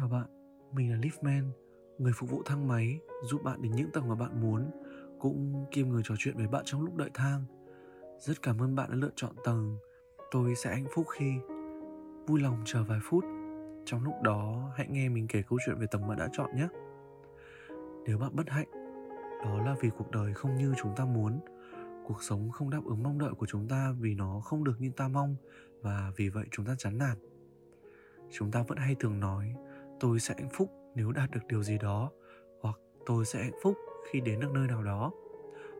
Chào bạn, mình là Liftman, người phục vụ thang máy, giúp bạn đến những tầng mà bạn muốn, cũng kiêm người trò chuyện với bạn trong lúc đợi thang. Rất cảm ơn bạn đã lựa chọn tầng, tôi sẽ hạnh phúc khi vui lòng chờ vài phút. Trong lúc đó, hãy nghe mình kể câu chuyện về tầng bạn đã chọn nhé. Nếu bạn bất hạnh, đó là vì cuộc đời không như chúng ta muốn, cuộc sống không đáp ứng mong đợi của chúng ta vì nó không được như ta mong và vì vậy chúng ta chán nản chúng ta vẫn hay thường nói tôi sẽ hạnh phúc nếu đạt được điều gì đó, hoặc tôi sẽ hạnh phúc khi đến được nơi nào đó.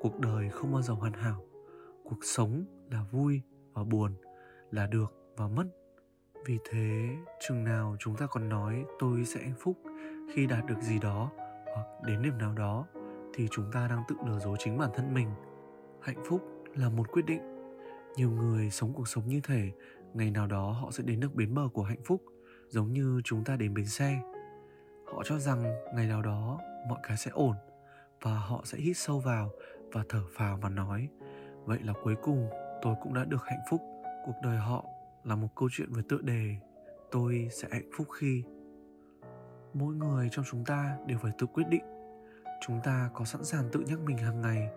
Cuộc đời không bao giờ hoàn hảo. Cuộc sống là vui và buồn, là được và mất. Vì thế, chừng nào chúng ta còn nói tôi sẽ hạnh phúc khi đạt được gì đó hoặc đến điểm nào đó, thì chúng ta đang tự lừa dối chính bản thân mình. Hạnh phúc là một quyết định. Nhiều người sống cuộc sống như thể ngày nào đó họ sẽ đến được bến bờ của hạnh phúc giống như chúng ta đến bến xe. Họ cho rằng ngày nào đó mọi cái sẽ ổn và họ sẽ hít sâu vào và thở phào mà nói, vậy là cuối cùng tôi cũng đã được hạnh phúc. Cuộc đời họ là một câu chuyện với tựa đề, tôi sẽ hạnh phúc khi. Mỗi người trong chúng ta đều phải tự quyết định. Chúng ta có sẵn sàng tự nhắc mình hàng ngày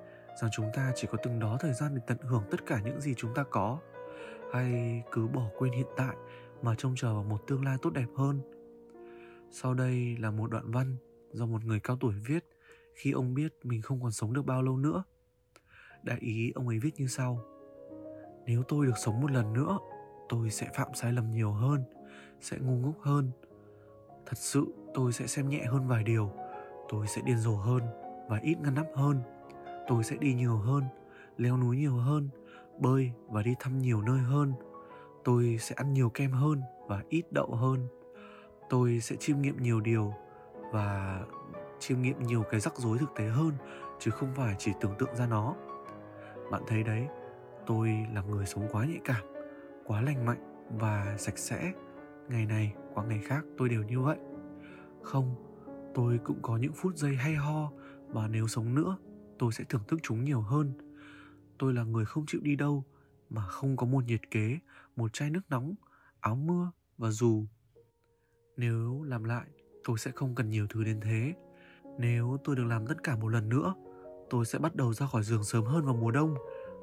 rằng chúng ta chỉ có từng đó thời gian để tận hưởng tất cả những gì chúng ta có, hay cứ bỏ quên hiện tại mà trông chờ vào một tương lai tốt đẹp hơn. Sau đây là một đoạn văn do một người cao tuổi viết khi ông biết mình không còn sống được bao lâu nữa. Đại ý ông ấy viết như sau, nếu tôi được sống một lần nữa, tôi sẽ phạm sai lầm nhiều hơn, sẽ ngu ngốc hơn. Thật sự tôi sẽ xem nhẹ hơn vài điều, tôi sẽ điên rồ hơn và ít ngăn nắp hơn. Tôi sẽ đi nhiều hơn, leo núi nhiều hơn, bơi và đi thăm nhiều nơi hơn tôi sẽ ăn nhiều kem hơn và ít đậu hơn. Tôi sẽ chiêm nghiệm nhiều điều và chiêm nghiệm nhiều cái rắc rối thực tế hơn, chứ không phải chỉ tưởng tượng ra nó. Bạn thấy đấy, tôi là người sống quá nhạy cảm, quá lành mạnh và sạch sẽ. Ngày này qua ngày khác tôi đều như vậy. Không, tôi cũng có những phút giây hay ho, và nếu sống nữa, tôi sẽ thưởng thức chúng nhiều hơn. Tôi là người không chịu đi đâu mà không có một nhiệt kế, một chai nước nóng, áo mưa và dù. Nếu làm lại, tôi sẽ không cần nhiều thứ đến thế. Nếu tôi được làm tất cả một lần nữa, tôi sẽ bắt đầu ra khỏi giường sớm hơn vào mùa đông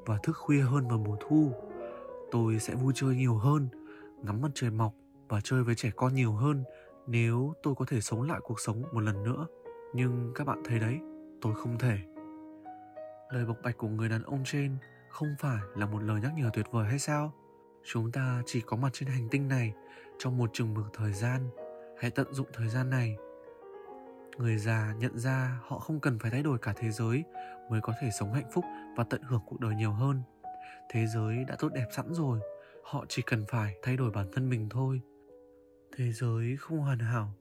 và thức khuya hơn vào mùa thu. Tôi sẽ vui chơi nhiều hơn, ngắm mặt trời mọc và chơi với trẻ con nhiều hơn nếu tôi có thể sống lại cuộc sống một lần nữa. Nhưng các bạn thấy đấy, tôi không thể. Lời bộc bạch của người đàn ông trên không phải là một lời nhắc nhở tuyệt vời hay sao? Chúng ta chỉ có mặt trên hành tinh này, trong một chừng mực thời gian. Hãy tận dụng thời gian này. Người già nhận ra họ không cần phải thay đổi cả thế giới mới có thể sống hạnh phúc và tận hưởng cuộc đời nhiều hơn. Thế giới đã tốt đẹp sẵn rồi, họ chỉ cần phải thay đổi bản thân mình thôi. Thế giới không hoàn hảo.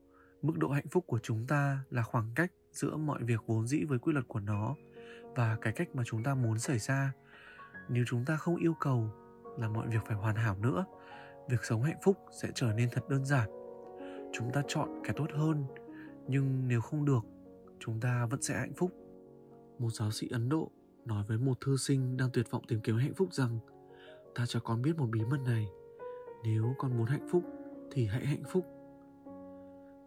Mức độ hạnh phúc của chúng ta là khoảng cách giữa mọi việc vốn dĩ với quy luật của nó và cái cách mà chúng ta muốn xảy ra nếu chúng ta không yêu cầu là mọi việc phải hoàn hảo nữa, việc sống hạnh phúc sẽ trở nên thật đơn giản. Chúng ta chọn cái tốt hơn, nhưng nếu không được, chúng ta vẫn sẽ hạnh phúc. Một giáo sĩ ấn độ nói với một thư sinh đang tuyệt vọng tìm kiếm hạnh phúc rằng, ta cho con biết một bí mật này, nếu con muốn hạnh phúc thì hãy hạnh phúc.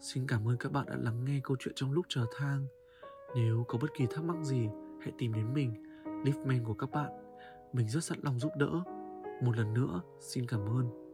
Xin cảm ơn các bạn đã lắng nghe câu chuyện trong lúc chờ thang. Nếu có bất kỳ thắc mắc gì, hãy tìm đến mình liftman của các bạn mình rất sẵn lòng giúp đỡ. Một lần nữa xin cảm ơn.